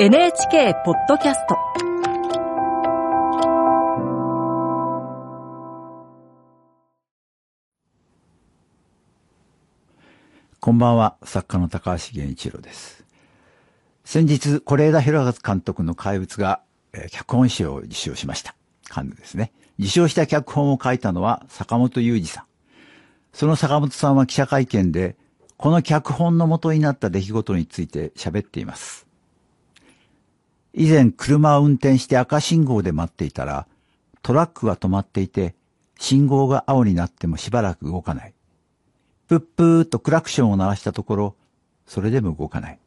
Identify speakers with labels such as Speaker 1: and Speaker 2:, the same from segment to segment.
Speaker 1: NHK ポッドキャスト
Speaker 2: こんばんは、作家の高橋源一郎です。先日、是枝裕和監督の怪物が、えー脚本賞を受賞しました。カンヌですね。受賞した脚本を書いたのは坂本雄二さん。その坂本さんは記者会見で、この脚本の元になった出来事について喋っています。以前、車を運転して赤信号で待っていたら、トラックが止まっていて、信号が青になってもしばらく動かない。プップーとクラクションを鳴らしたところ、それでも動かない。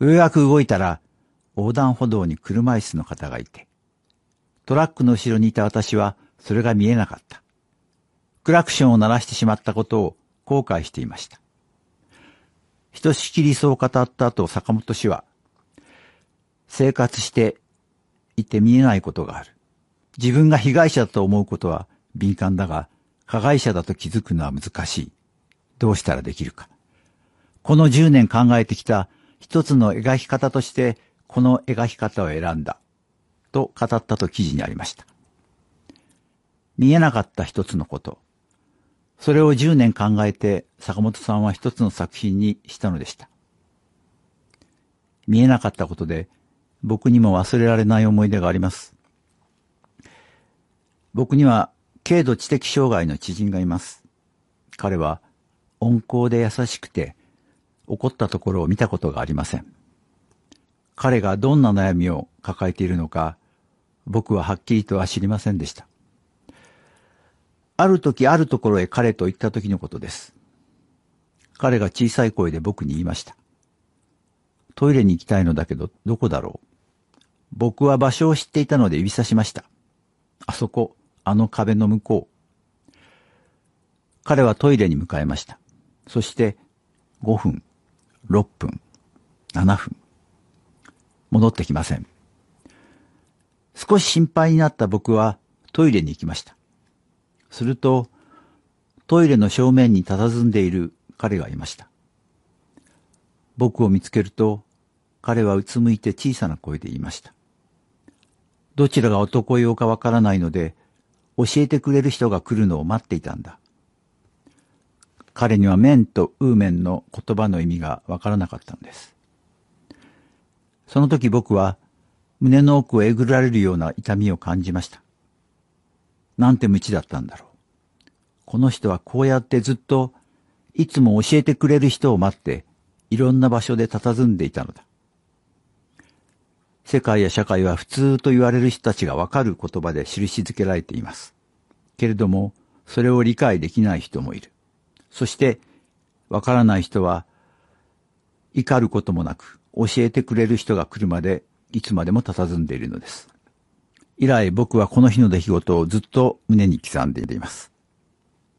Speaker 2: ようやく動いたら、横断歩道に車椅子の方がいて、トラックの後ろにいた私は、それが見えなかった。クラクションを鳴らしてしまったことを後悔していました。ひとしきりそう語った後、坂本氏は、生活していて見えないことがある。自分が被害者だと思うことは敏感だが、加害者だと気づくのは難しい。どうしたらできるか。この10年考えてきた一つの描き方として、この描き方を選んだ。と語ったと記事にありました。見えなかった一つのこと。それを10年考えて坂本さんは一つの作品にしたのでした。見えなかったことで僕にも忘れられない思い出があります。僕には軽度知的障害の知人がいます。彼は温厚で優しくて怒ったところを見たことがありません。彼がどんな悩みを抱えているのか僕ははっきりとは知りませんでした。ある時あるところへ彼と行った時のことです。彼が小さい声で僕に言いました。トイレに行きたいのだけどどこだろう？僕は場所を知っていたので指さしました。あそこ、あの壁の向こう。彼はトイレに向かいました。そして、5分、6分、7分。戻ってきません。少し心配になった僕はトイレに行きました。すると、トイレの正面に佇んでいる彼がいました。僕を見つけると、彼はうつむいて小さな声で言いました。どちらが男用かわからないので、教えてくれる人が来るのを待っていたんだ。彼にはメンとウーメンの言葉の意味がわからなかったのです。その時僕は胸の奥をえぐられるような痛みを感じました。なんて無知だったんだろう。この人はこうやってずっといつも教えてくれる人を待っていろんな場所で佇んでいたのだ。世界や社会は普通と言われる人たちがわかる言葉で印付けられています。けれども、それを理解できない人もいる。そして、わからない人は、怒ることもなく、教えてくれる人が来るまで、いつまでも佇んでいるのです。以来僕はこの日の出来事をずっと胸に刻んでいます。